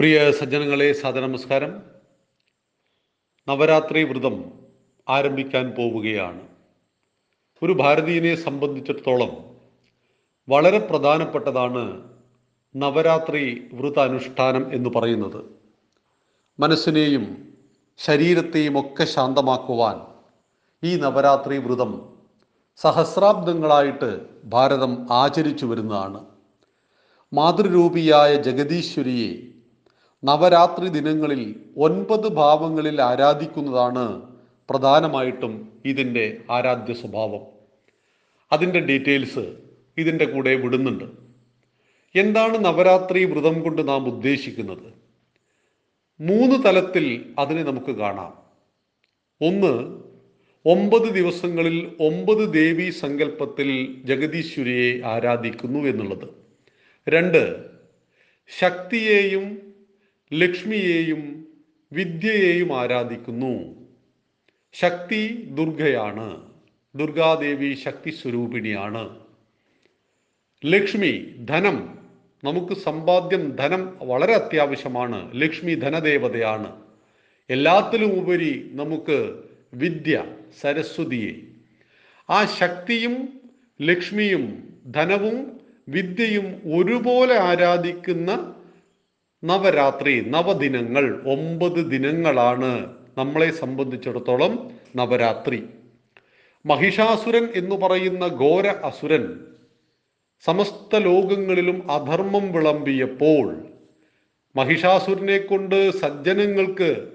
പ്രിയ സജ്ജനങ്ങളെ സാദനമസ്കാരം നവരാത്രി വ്രതം ആരംഭിക്കാൻ പോവുകയാണ്. ഒരു ഭാരതീയനെ സംബന്ധിച്ചിടത്തോളം വളരെ പ്രധാനപ്പെട്ടതാണ് നവരാത്രി വ്രതാനുഷ്ഠാനം എന്ന് പറയുന്നത്. മനസ്സിനെയും ശരീരത്തെയും ഒക്കെ ശാന്തമാക്കുവാൻ ഈ നവരാത്രി വ്രതം സഹസ്രാബ്ദങ്ങളായിട്ട് ഭാരതം ആചരിച്ചു വരുന്നതാണ്. മാതൃരൂപിയായ ജഗദീശ്വരിയെ നവരാത്രി ദിനങ്ങളിൽ ഒൻപത് ഭാവങ്ങളിൽ ആരാധിക്കുന്നതാണ് പ്രധാനമായിട്ടും ഇതിന്റെ ആരാധ്യ സ്വഭാവം. അതിന്റെ ഡീറ്റെയിൽസ് ഇതിന്റെ കൂടെ വിടുന്നുണ്ട്. എന്താണ് നവരാത്രി വ്രതം കൊണ്ട് നാം ഉദ്ദേശിക്കുന്നത്? മൂന്ന് തലത്തിൽ അതിനെ നമുക്ക് കാണാം. ഒന്ന് ഒമ്പത് ദിവസങ്ങളിൽ ഒമ്പത് ദേവി സങ്കല്പത്തിൽ ജഗദീശ്വരിയെ ആരാധിക്കുന്നു എന്നുള്ളത്. രണ്ട് ശക്തിയെയും ലക്ഷ്മിയെയും വിദ്യയെയും ആരാധിക്കുന്നു. ശക്തി ദുർഗയാണ്. ദുർഗാദേവി ശക്തി സ്വരൂപിണിയാണ്. ലക്ഷ്മി ധനം. നമുക്ക് സമ്പാദ്യം ധനം വളരെ അത്യാവശ്യമാണ്. ലക്ഷ്മി ധനദേവതയാണ്. എല്ലാത്തിലും ഉപരി നമുക്ക് വിദ്യ സരസ്വതിയെ. ആ ശക്തിയും ലക്ഷ്മിയും ധനവും വിദ്യയും ഒരുപോലെ ആരാധിക്കുന്ന നവരാത്രി നവദിനങ്ങൾ ഒമ്പത് ദിനങ്ങളാണ് നമ്മളെ സംബന്ധിച്ചിടത്തോളം നവരാത്രി. മഹിഷാസുരൻ എന്ന് പറയുന്ന ഘോര അസുരൻ സമസ്ത ലോകങ്ങളിലും അധർമ്മം വിളമ്പിയപ്പോൾ മഹിഷാസുരനെ കൊണ്ട് സജ്ജനങ്ങൾക്ക്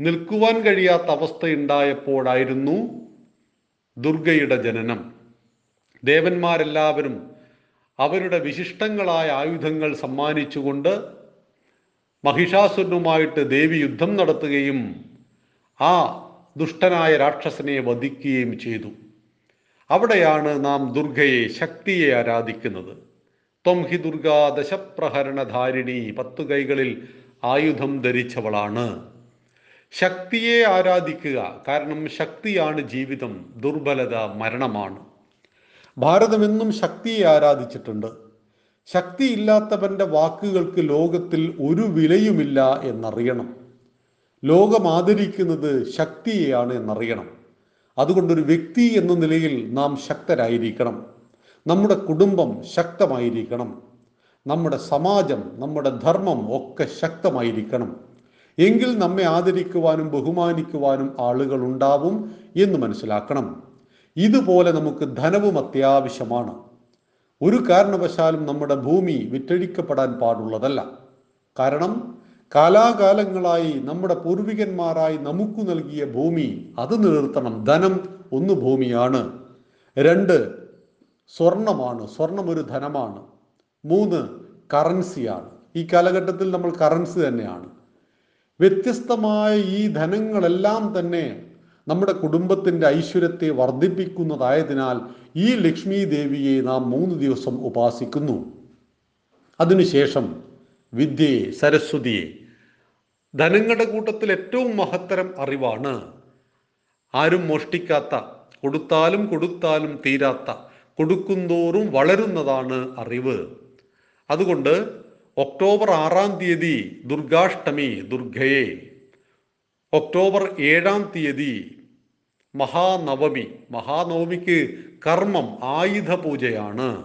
നിൽക്കുവാൻ കഴിയാത്ത അവസ്ഥയുണ്ടായപ്പോഴായിരുന്നു ദുർഗയുടെ ജനനം. ദേവന്മാരെല്ലാവരും അവരുടെ വിശിഷ്ടങ്ങളായ ആയുധങ്ങൾ സമ്മാനിച്ചുകൊണ്ട് മഹിഷാസുരനുമായിട്ട് ദേവി യുദ്ധം നടത്തുകയും ആ ദുഷ്ടനായ രാക്ഷസനെ വധിക്കുകയും ചെയ്തു. അവിടെയാണ് നാം ദുർഗയെ ശക്തിയെ ആരാധിക്കുന്നത്. ത്വം ഹി ദുർഗാ ദശപ്രഹരണധാരിണി പത്തു കൈകളിൽ ആയുധം ധരിച്ചവളാണ്. ശക്തിയെ ആരാധിക്കുക കാരണം ശക്തിയാണ് ജീവിതം ദുർബലത മരണമാണ്. ഭാരതമെന്നും ശക്തിയെ ആരാധിച്ചിട്ടുണ്ട്. ശക്തിയില്ലാത്തവന്റെ വാക്കുകൾക്ക് ലോകത്തിൽ ഒരു വിലയുമില്ല എന്നറിയണം. ലോകം ആദരിക്കുന്നത് ശക്തിയെയാണ് എന്നറിയണം. അതുകൊണ്ടൊരു വ്യക്തി എന്ന നിലയിൽ നാം ശക്തരായിരിക്കണം. നമ്മുടെ കുടുംബം ശക്തമായിരിക്കണം. നമ്മുടെ സമാജം നമ്മുടെ ധർമ്മം ഒക്കെ ശക്തമായിരിക്കണം. എങ്കിൽ നമ്മെ ആദരിക്കുവാനും ബഹുമാനിക്കുവാനും ആളുകൾ ഉണ്ടാവും എന്ന് മനസ്സിലാക്കണം. ഇതുപോലെ നമുക്ക് ധനവും അത്യാവശ്യമാണ്. ഒരു കാരണവശാലും നമ്മുടെ ഭൂമി വിറ്റഴിക്കപ്പെടാൻ പാടുള്ളതല്ല. കാരണം കാലാകാലങ്ങളായി നമ്മുടെ പൂർവികന്മാരായി നമുക്ക് നൽകിയ ഭൂമി അത് നിലനിർത്തണം. ധനം ഒന്ന് ഭൂമിയാണ്. രണ്ട് സ്വർണമാണ്. സ്വർണം ഒരു ധനമാണ്. മൂന്ന് കറൻസിയാണ്. ഈ കാലഘട്ടത്തിൽ നമ്മൾ കറൻസി തന്നെയാണ്. വ്യത്യസ്തമായ ഈ ധനങ്ങളെല്ലാം തന്നെ നമ്മുടെ കുടുംബത്തിന്റെ ഐശ്വര്യത്തെ വർദ്ധിപ്പിക്കുന്നതായതിനാൽ ഈ ലക്ഷ്മി ദേവിയെ നാം മൂന്ന് ദിവസം ഉപാസിക്കുന്നു. അതിനുശേഷം വിദ്യയെ സരസ്വതിയെ ധനങ്ങളുടെ കൂട്ടത്തിൽ ഏറ്റവും മഹത്തരം അറിവാണ്. ആരും മോഷ്ടിക്കാത്ത കൊടുത്താലും കൊടുത്താലും തീരാത്ത കൊടുക്കുന്തോറും വളരുന്നതാണ് അറിവ്. അതുകൊണ്ട് ഒക്ടോബർ ആറാം തീയതി ദുർഗാഷ്ടമി ദുർഗയെ ഒക്ടോബർ ഏഴാം തീയതി മഹാനവമി. മഹാനവമിക്ക് കർമ്മം ആയുധ പൂജയാണ്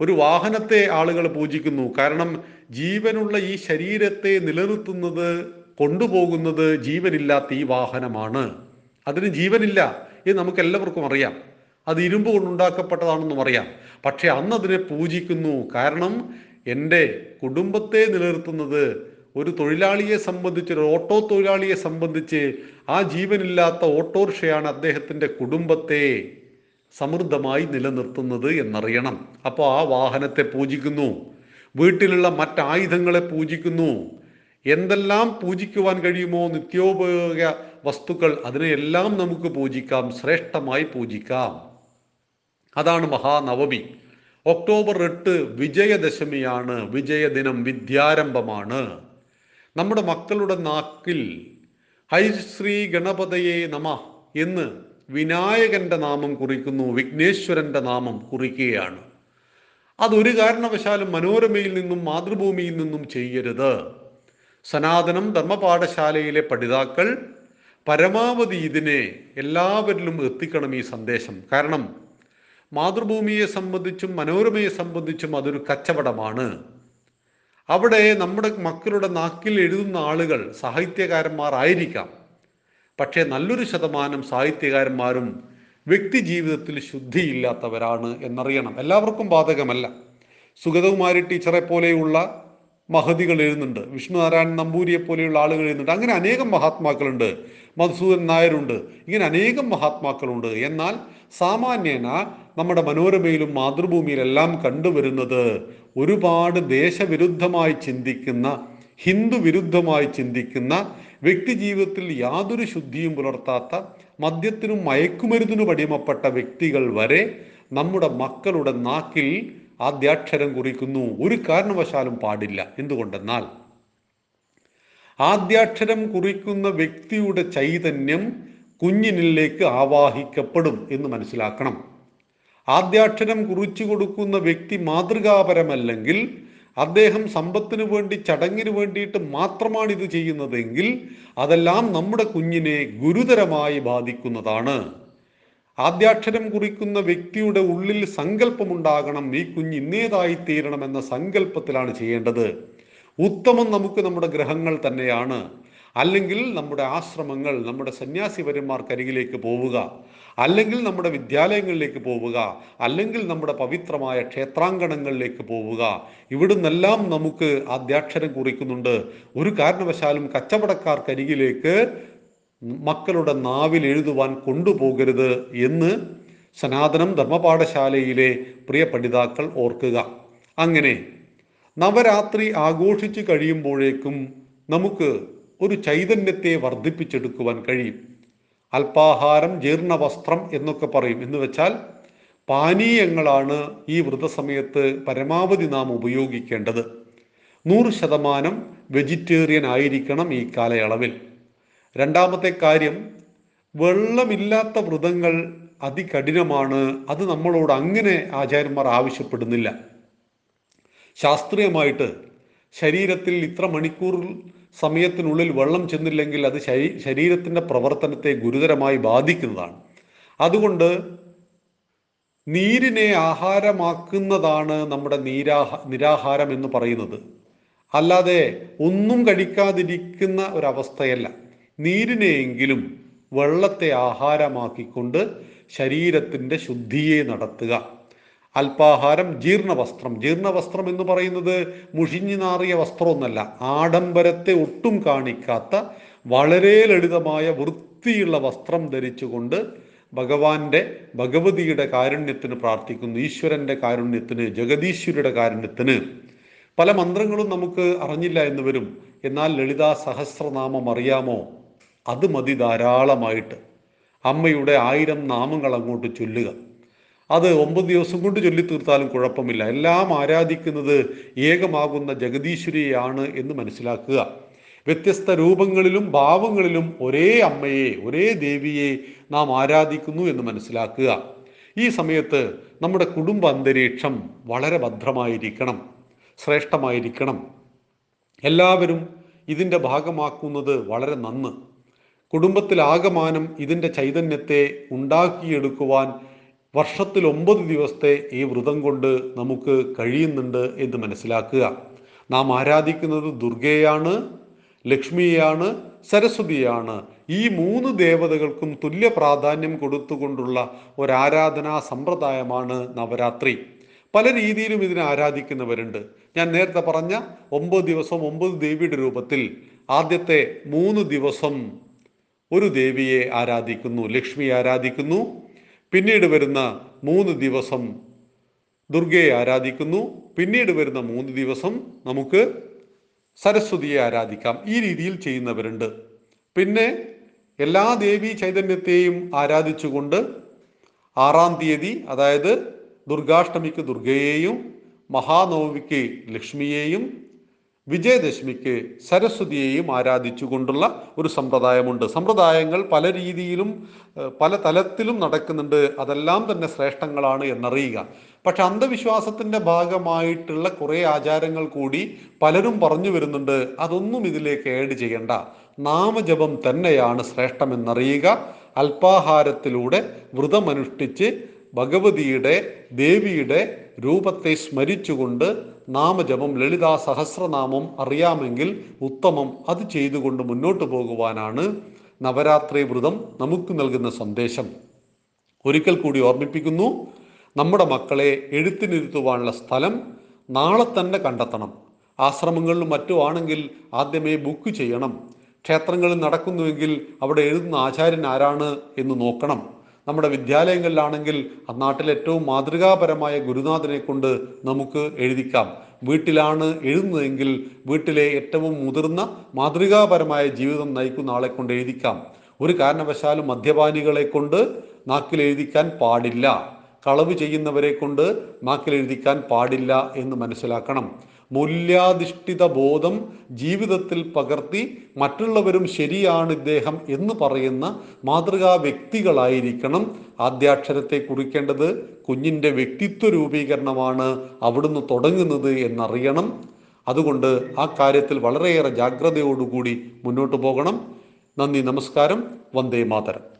ഒരു വാഹനത്തെ ആളുകൾ പൂജിക്കുന്നു. കാരണം ജീവനുള്ള ഈ ശരീരത്തെ നിലനിർത്തുന്നത് കൊണ്ടുപോകുന്നത് ജീവനില്ലാത്ത ഈ വാഹനമാണ്. അതിന് ജീവനില്ല എന്ന് നമുക്ക് എല്ലാവർക്കും അറിയാം. അത് ഇരുമ്പ് കൊണ്ടുണ്ടാക്കപ്പെട്ടതാണെന്നും അറിയാം. പക്ഷെ അന്ന് അതിനെ പൂജിക്കുന്നു. കാരണം എന്റെ കുടുംബത്തെ നിലനിർത്തുന്നത് ഒരു തൊഴിലാളിയെ സംബന്ധിച്ച് ഒരു ഓട്ടോ തൊഴിലാളിയെ സംബന്ധിച്ച് ആ ജീവനില്ലാത്ത ഓട്ടോറിക്ഷയാണ് അദ്ദേഹത്തിന്റെ കുടുംബത്തെ സമൃദ്ധമായി നിലനിർത്തുന്നത് എന്നറിയണം. അപ്പോൾ ആ വാഹനത്തെ പൂജിക്കുന്നു. വീട്ടിലുള്ള മറ്റായുധങ്ങളെ പൂജിക്കുന്നു. എന്തെല്ലാം പൂജിക്കുവാൻ കഴിയുമോ നിത്യോപയോഗ വസ്തുക്കൾ അതിനെയെല്ലാം നമുക്ക് പൂജിക്കാം ശ്രേഷ്ഠമായി പൂജിക്കാം. അതാണ് മഹാനവമി. ഒക്ടോബർ എട്ട് വിജയദശമിയാണ്. വിജയദിനം വിദ്യാരംഭമാണ്. നമ്മുടെ മക്കളുടെ നാക്കിൽ ഹൈ ശ്രീ ഗണപതയെ നമ എന്ന് വിനായകന്റെ നാമം കുറിക്കുന്നു വിഘ്നേശ്വരന്റെ നാമം കുറിക്കുകയാണ്. അതൊരു കാരണവശാലും മനോരമയിൽ നിന്നും മാതൃഭൂമിയിൽ നിന്നും ചെയ്യരുത്. സനാതനം ധർമ്മപാഠശാലയിലെ പഠിതാക്കൾ പരമാവധി ഇതിനെ എല്ലാവരിലും എത്തിക്കണം ഈ സന്ദേശം. കാരണം മാതൃഭൂമിയെ സംബന്ധിച്ചും മനോരമയെ സംബന്ധിച്ചും അതൊരു കച്ചവടമാണ്. അവിടെ നമ്മുടെ മക്കളുടെ നാക്കിൽ എഴുതുന്ന ആളുകൾ സാഹിത്യകാരന്മാർ ആയിരിക്കാം. പക്ഷേ നല്ലൊരു ശതമാനം സാഹിത്യകാരന്മാരും വ്യക്തി ജീവിതത്തിൽ ശുദ്ധിയില്ലാത്തവരാണ് എന്നറിയണം. എല്ലാവർക്കും ബാധകമല്ല. സുഗതകുമാരി ടീച്ചറെ പോലെയുള്ള മഹതികൾ എഴുതുന്നുണ്ട്. വിഷ്ണുനാരായണൻ നമ്പൂരിയെ പോലെയുള്ള ആളുകൾ എഴുതുന്നുണ്ട്. അങ്ങനെ അനേകം മഹാത്മാക്കളുണ്ട്. മധുസൂദൻ നായരുണ്ട്. ഇങ്ങനെ അനേകം മഹാത്മാക്കളുണ്ട്. എന്നാൽ സാമാന്യേന നമ്മുടെ മനോരമയിലും മാതൃഭൂമിയിലെല്ലാം കണ്ടുവരുന്നത് ഒരുപാട് ദേശവിരുദ്ധമായി ചിന്തിക്കുന്ന ഹിന്ദു വിരുദ്ധമായി ചിന്തിക്കുന്ന വ്യക്തി ജീവിതത്തിൽ യാതൊരു ശുദ്ധിയും പുലർത്താത്ത മദ്യത്തിനും മയക്കുമരുന്നിനും അടിമപ്പെട്ട വ്യക്തികൾ വരെ നമ്മുടെ മക്കളുടെ നാക്കിൽ ആദ്യാക്ഷരം കുറിക്കുന്നു. ഒരു കാരണവശാലും പാടില്ല. എന്തുകൊണ്ടെന്നാൽ ആദ്യാക്ഷരം കുറിക്കുന്ന വ്യക്തിയുടെ ചൈതന്യം കുഞ്ഞിനിലേക്ക് ആവാഹിക്കപ്പെടും എന്ന് മനസ്സിലാക്കണം. ആദ്യാക്ഷരം കുറിച്ചു കൊടുക്കുന്ന വ്യക്തി മാതൃകാപരമല്ലെങ്കിൽ അദ്ദേഹം സമ്പത്തിനു വേണ്ടി ചടങ്ങിന് വേണ്ടിയിട്ട് മാത്രമാണ് ഇത് ചെയ്യുന്നതെങ്കിൽ അതെല്ലാം നമ്മുടെ കുഞ്ഞിനെ ഗുരുതരമായി ബാധിക്കുന്നതാണ്. ആദ്യാക്ഷരം കുറിക്കുന്ന വ്യക്തിയുടെ ഉള്ളിൽ സങ്കല്പമുണ്ടാകണം ഈ കുഞ്ഞ് ഇന്നേതായി തീരണമെന്ന സങ്കല്പത്തിലാണ് ചെയ്യേണ്ടത്. ഉത്തമം നമുക്ക് നമ്മുടെ ഗ്രഹങ്ങൾ തന്നെയാണ്. അല്ലെങ്കിൽ നമ്മുടെ ആശ്രമങ്ങൾ നമ്മുടെ സന്യാസിവര്യന്മാർക്കരികിലേക്ക് പോവുക അല്ലെങ്കിൽ നമ്മുടെ വിദ്യാലയങ്ങളിലേക്ക് പോവുക അല്ലെങ്കിൽ നമ്മുടെ പവിത്രമായ ക്ഷേത്രാങ്കണങ്ങളിലേക്ക് പോവുക. ഇവിടുന്നെല്ലാം നമുക്ക് ആദ്യാക്ഷരം കുറിക്കുന്നുണ്ട്. ഒരു കാരണവശാലും കച്ചവടക്കാർക്കരികിലേക്ക് മക്കളുടെ നാവിൽ എഴുതുവാൻ കൊണ്ടുപോകരുത് എന്ന് സനാതനം ധർമ്മപാഠശാലയിലെ പ്രിയ പഠിതാക്കൾ ഓർക്കുക. അങ്ങനെ നവരാത്രി ആഘോഷിച്ചു കഴിയുമ്പോഴേക്കും നമുക്ക് ഒരു ചൈതന്യത്തെ വർദ്ധിപ്പിച്ചെടുക്കുവാൻ കഴിയും. അല്പാഹാരം ജീർണവസ്ത്രം എന്നൊക്കെ പറയും. എന്ന് വെച്ചാൽ പാനീയങ്ങളാണ് ഈ വ്രതസമയത്ത് പരമാവധി നാം ഉപയോഗിക്കേണ്ടത്. നൂറ് ശതമാനം വെജിറ്റേറിയൻ ആയിരിക്കണം ഈ കാലയളവിൽ. രണ്ടാമത്തെ കാര്യം വെള്ളമില്ലാത്ത വ്രതങ്ങൾ അതികഠിനമാണ്. അത് നമ്മളോട് അങ്ങനെ ആചാര്യന്മാർ ആവശ്യപ്പെടുന്നില്ല. ശാസ്ത്രീയമായിട്ട് ശരീരത്തിൽ ഇത്ര മണിക്കൂർ സമയത്തിനുള്ളിൽ വെള്ളം ചെന്നില്ലെങ്കിൽ അത് ശരീ ശരീരത്തിന്റെ പ്രവർത്തനത്തെ ഗുരുതരമായി ബാധിക്കുന്നതാണ്. അതുകൊണ്ട് നീരിനെ ആഹാരമാക്കുന്നതാണ് നമ്മുടെ നീരാഹ നിരാഹാരം എന്ന് പറയുന്നത്. അല്ലാതെ ഒന്നും കഴിക്കാതിരിക്കുന്ന ഒരവസ്ഥയല്ല. നീരിനെയെങ്കിലും വെള്ളത്തെ ആഹാരമാക്കിക്കൊണ്ട് ശരീരത്തിന്റെ ശുദ്ധിയെ നടത്തുക. അല്പാഹാരം ജീർണവസ്ത്രം. ജീർണവസ്ത്രം എന്ന് പറയുന്നത് മുഷിഞ്ഞു നാറിയ വസ്ത്രമൊന്നല്ല ആഡംബരത്തെ ഒട്ടും കാണിക്കാത്ത വളരെ ലളിതമായ വൃത്തിയുള്ള വസ്ത്രം ധരിച്ചുകൊണ്ട് ഭഗവാന്റെ ഭഗവതിയുടെ കാരുണ്യത്തിന് പ്രാർത്ഥിക്കുന്നു. ഈശ്വരന്റെ കാരുണ്യത്തിന് ജഗദീശ്വരുടെ കാരുണ്യത്തിന്. പല മന്ത്രങ്ങളും നമുക്ക് അറിഞ്ഞില്ല എന്ന് വരും. എന്നാൽ ലളിതാ സഹസ്രനാമം അറിയാമോ? അത് മതി ധാരാളമായിട്ട്. അമ്മയുടെ ആയിരം നാമങ്ങൾ അങ്ങോട്ട് ചൊല്ലുക. അത് ഒമ്പത് ദിവസം കൊണ്ട് ചൊല്ലി തീർത്താലും കുഴപ്പമില്ല. എല്ലാം ആരാധിക്കുന്നത് ഏകമാകുന്ന ജഗദീശ്വരിയാണ് എന്ന് മനസ്സിലാക്കുക. വ്യത്യസ്ത രൂപങ്ങളിലും ഭാവങ്ങളിലും ഒരേ അമ്മയെ ഒരേ ദേവിയെ നാം ആരാധിക്കുന്നു എന്ന് മനസ്സിലാക്കുക. ഈ സമയത്ത് നമ്മുടെ കുടുംബ അന്തരീക്ഷം വളരെ ഭദ്രമായിരിക്കണം ശ്രേഷ്ഠമായിരിക്കണം. എല്ലാവരും ഇതിന്റെ ഭാഗമാക്കുന്നത് വളരെ നന്ന്. കുടുംബത്തിലാകമാനം ഇതിന്റെ ചൈതന്യത്തെ ഉണ്ടാക്കിയെടുക്കുവാൻ വർഷത്തിൽ ഒമ്പത് ദിവസത്തെ ഈ വ്രതം കൊണ്ട് നമുക്ക് കഴിയുന്നുണ്ട് എന്ന് മനസ്സിലാക്കുക. നാം ആരാധിക്കുന്നത് ദുർഗയാണ് ലക്ഷ്മിയാണ് സരസ്വതിയാണ്. ഈ മൂന്ന് ദേവതകൾക്കും തുല്യ പ്രാധാന്യം കൊടുത്തുകൊണ്ടുള്ള ഒരാരാധനാ സമ്പ്രദായമാണ് നവരാത്രി. പല രീതിയിലും ഇതിനെ ആരാധിക്കുന്നവരുണ്ട്. ഞാൻ നേരത്തെ പറഞ്ഞ ഒമ്പത് ദിവസം ഒമ്പത് ദേവിയുടെ രൂപത്തിൽ ആദ്യത്തെ മൂന്ന് ദിവസം ഒരു ദേവിയെ ആരാധിക്കുന്നു ലക്ഷ്മി ആരാധിക്കുന്നു. പിന്നീട് വരുന്ന മൂന്ന് ദിവസം ദുർഗയെ ആരാധിക്കുന്നു. പിന്നീട് വരുന്ന മൂന്ന് ദിവസം നമുക്ക് സരസ്വതിയെ ആരാധിക്കാം. ഈ രീതിയിൽ ചെയ്യുന്നവരുണ്ട്. പിന്നെ എല്ലാ ദേവി ചൈതന്യത്തെയും ആരാധിച്ചുകൊണ്ട് ആറാം തീയതി അതായത് ദുർഗാഷ്ടമിക്ക് ദുർഗയെയും മഹാനവമിക്ക് ലക്ഷ്മിയെയും വിജയദശമിക്ക് സരസ്വതിയെയും ആരാധിച്ചുകൊണ്ടുള്ള ഒരു സമ്പ്രദായമുണ്ട്. സമ്പ്രദായങ്ങൾ പല രീതിയിലും പല തലത്തിലും നടക്കുന്നുണ്ട്. അതെല്ലാം തന്നെ ശ്രേഷ്ഠങ്ങളാണ് എന്നറിയുക. പക്ഷെ അന്ധവിശ്വാസത്തിന്റെ ഭാഗമായിട്ടുള്ള കുറേ ആചാരങ്ങൾ കൂടി പലരും പറഞ്ഞു വരുന്നുണ്ട്. അതൊന്നും ഇതിലേക്ക് ഏഡ് ചെയ്യണ്ട. നാമജപം തന്നെയാണ് ശ്രേഷ്ഠമെന്നറിയുക. അല്പാഹാരത്തിലൂടെ വ്രതമനുഷ്ഠിച്ച് ഭഗവതിയുടെ ദേവിയുടെ രൂപത്തെ സ്മരിച്ചുകൊണ്ട് നാമജപം ലളിതാ സഹസ്രനാമം അറിയാമെങ്കിൽ ഉത്തമം അത് ചെയ്തുകൊണ്ട് മുന്നോട്ട് പോകുവാനാണ് നവരാത്രി വ്രതം നമുക്ക് നൽകുന്ന സന്ദേശം. ഒരിക്കൽ കൂടി ഓർമ്മിപ്പിക്കുന്നു നമ്മുടെ മക്കളെ എഴുത്തിനിരുത്തുവാനുള്ള സ്ഥലം നാളെ തന്നെ കണ്ടെത്തണം. ആശ്രമങ്ങളിലും മറ്റും ആണെങ്കിൽ ആദ്യമേ ബുക്ക് ചെയ്യണം. ക്ഷേത്രങ്ങളിൽ നടക്കുന്നുവെങ്കിൽ അവിടെ എഴുതുന്ന ആചാര്യൻ ആരാണ് എന്ന് നോക്കണം. നമ്മുടെ വിദ്യാലയങ്ങളിലാണെങ്കിൽ ആ നാട്ടിലെ ഏറ്റവും മാതൃകാപരമായ ഗുരുനാഥനെ കൊണ്ട് നമുക്ക് എഴുതിക്കാം. വീട്ടിലാണ് എഴുതുന്നതെങ്കിൽ വീട്ടിലെ ഏറ്റവും മുതിർന്ന മാതൃകാപരമായ ജീവിതം നയിക്കുന്ന ആളെ കൊണ്ട് എഴുതിക്കാം. ഒരു കാരണവശാലും മദ്യപാനികളെ കൊണ്ട് നാക്കിൽ എഴുതിക്കാൻ പാടില്ല. കളവ് ചെയ്യുന്നവരെ കൊണ്ട് നാക്കിൽ എഴുതിക്കാൻ പാടില്ല എന്ന് മനസ്സിലാക്കണം. മൂല്യാധിഷ്ഠിത ബോധം ജീവിതത്തിൽ പകർത്തി മറ്റുള്ളവരും ശരിയാണ് ഇദ്ദേഹം എന്ന് പറയുന്ന മാതൃകാ വ്യക്തികളായിരിക്കണം. ആദ്യാക്ഷരത്തെ കുറിക്കേണ്ടത് കുഞ്ഞിന്റെ വ്യക്തിത്വ രൂപീകരണമാണ് അവിടുന്ന് തുടങ്ങുന്നത് എന്നറിയണം. അതുകൊണ്ട് ആ കാര്യത്തിൽ വളരെയേറെ ജാഗ്രതയോടുകൂടി മുന്നോട്ട് പോകണം. നന്ദി നമസ്കാരം. വന്ദേ മാതരം.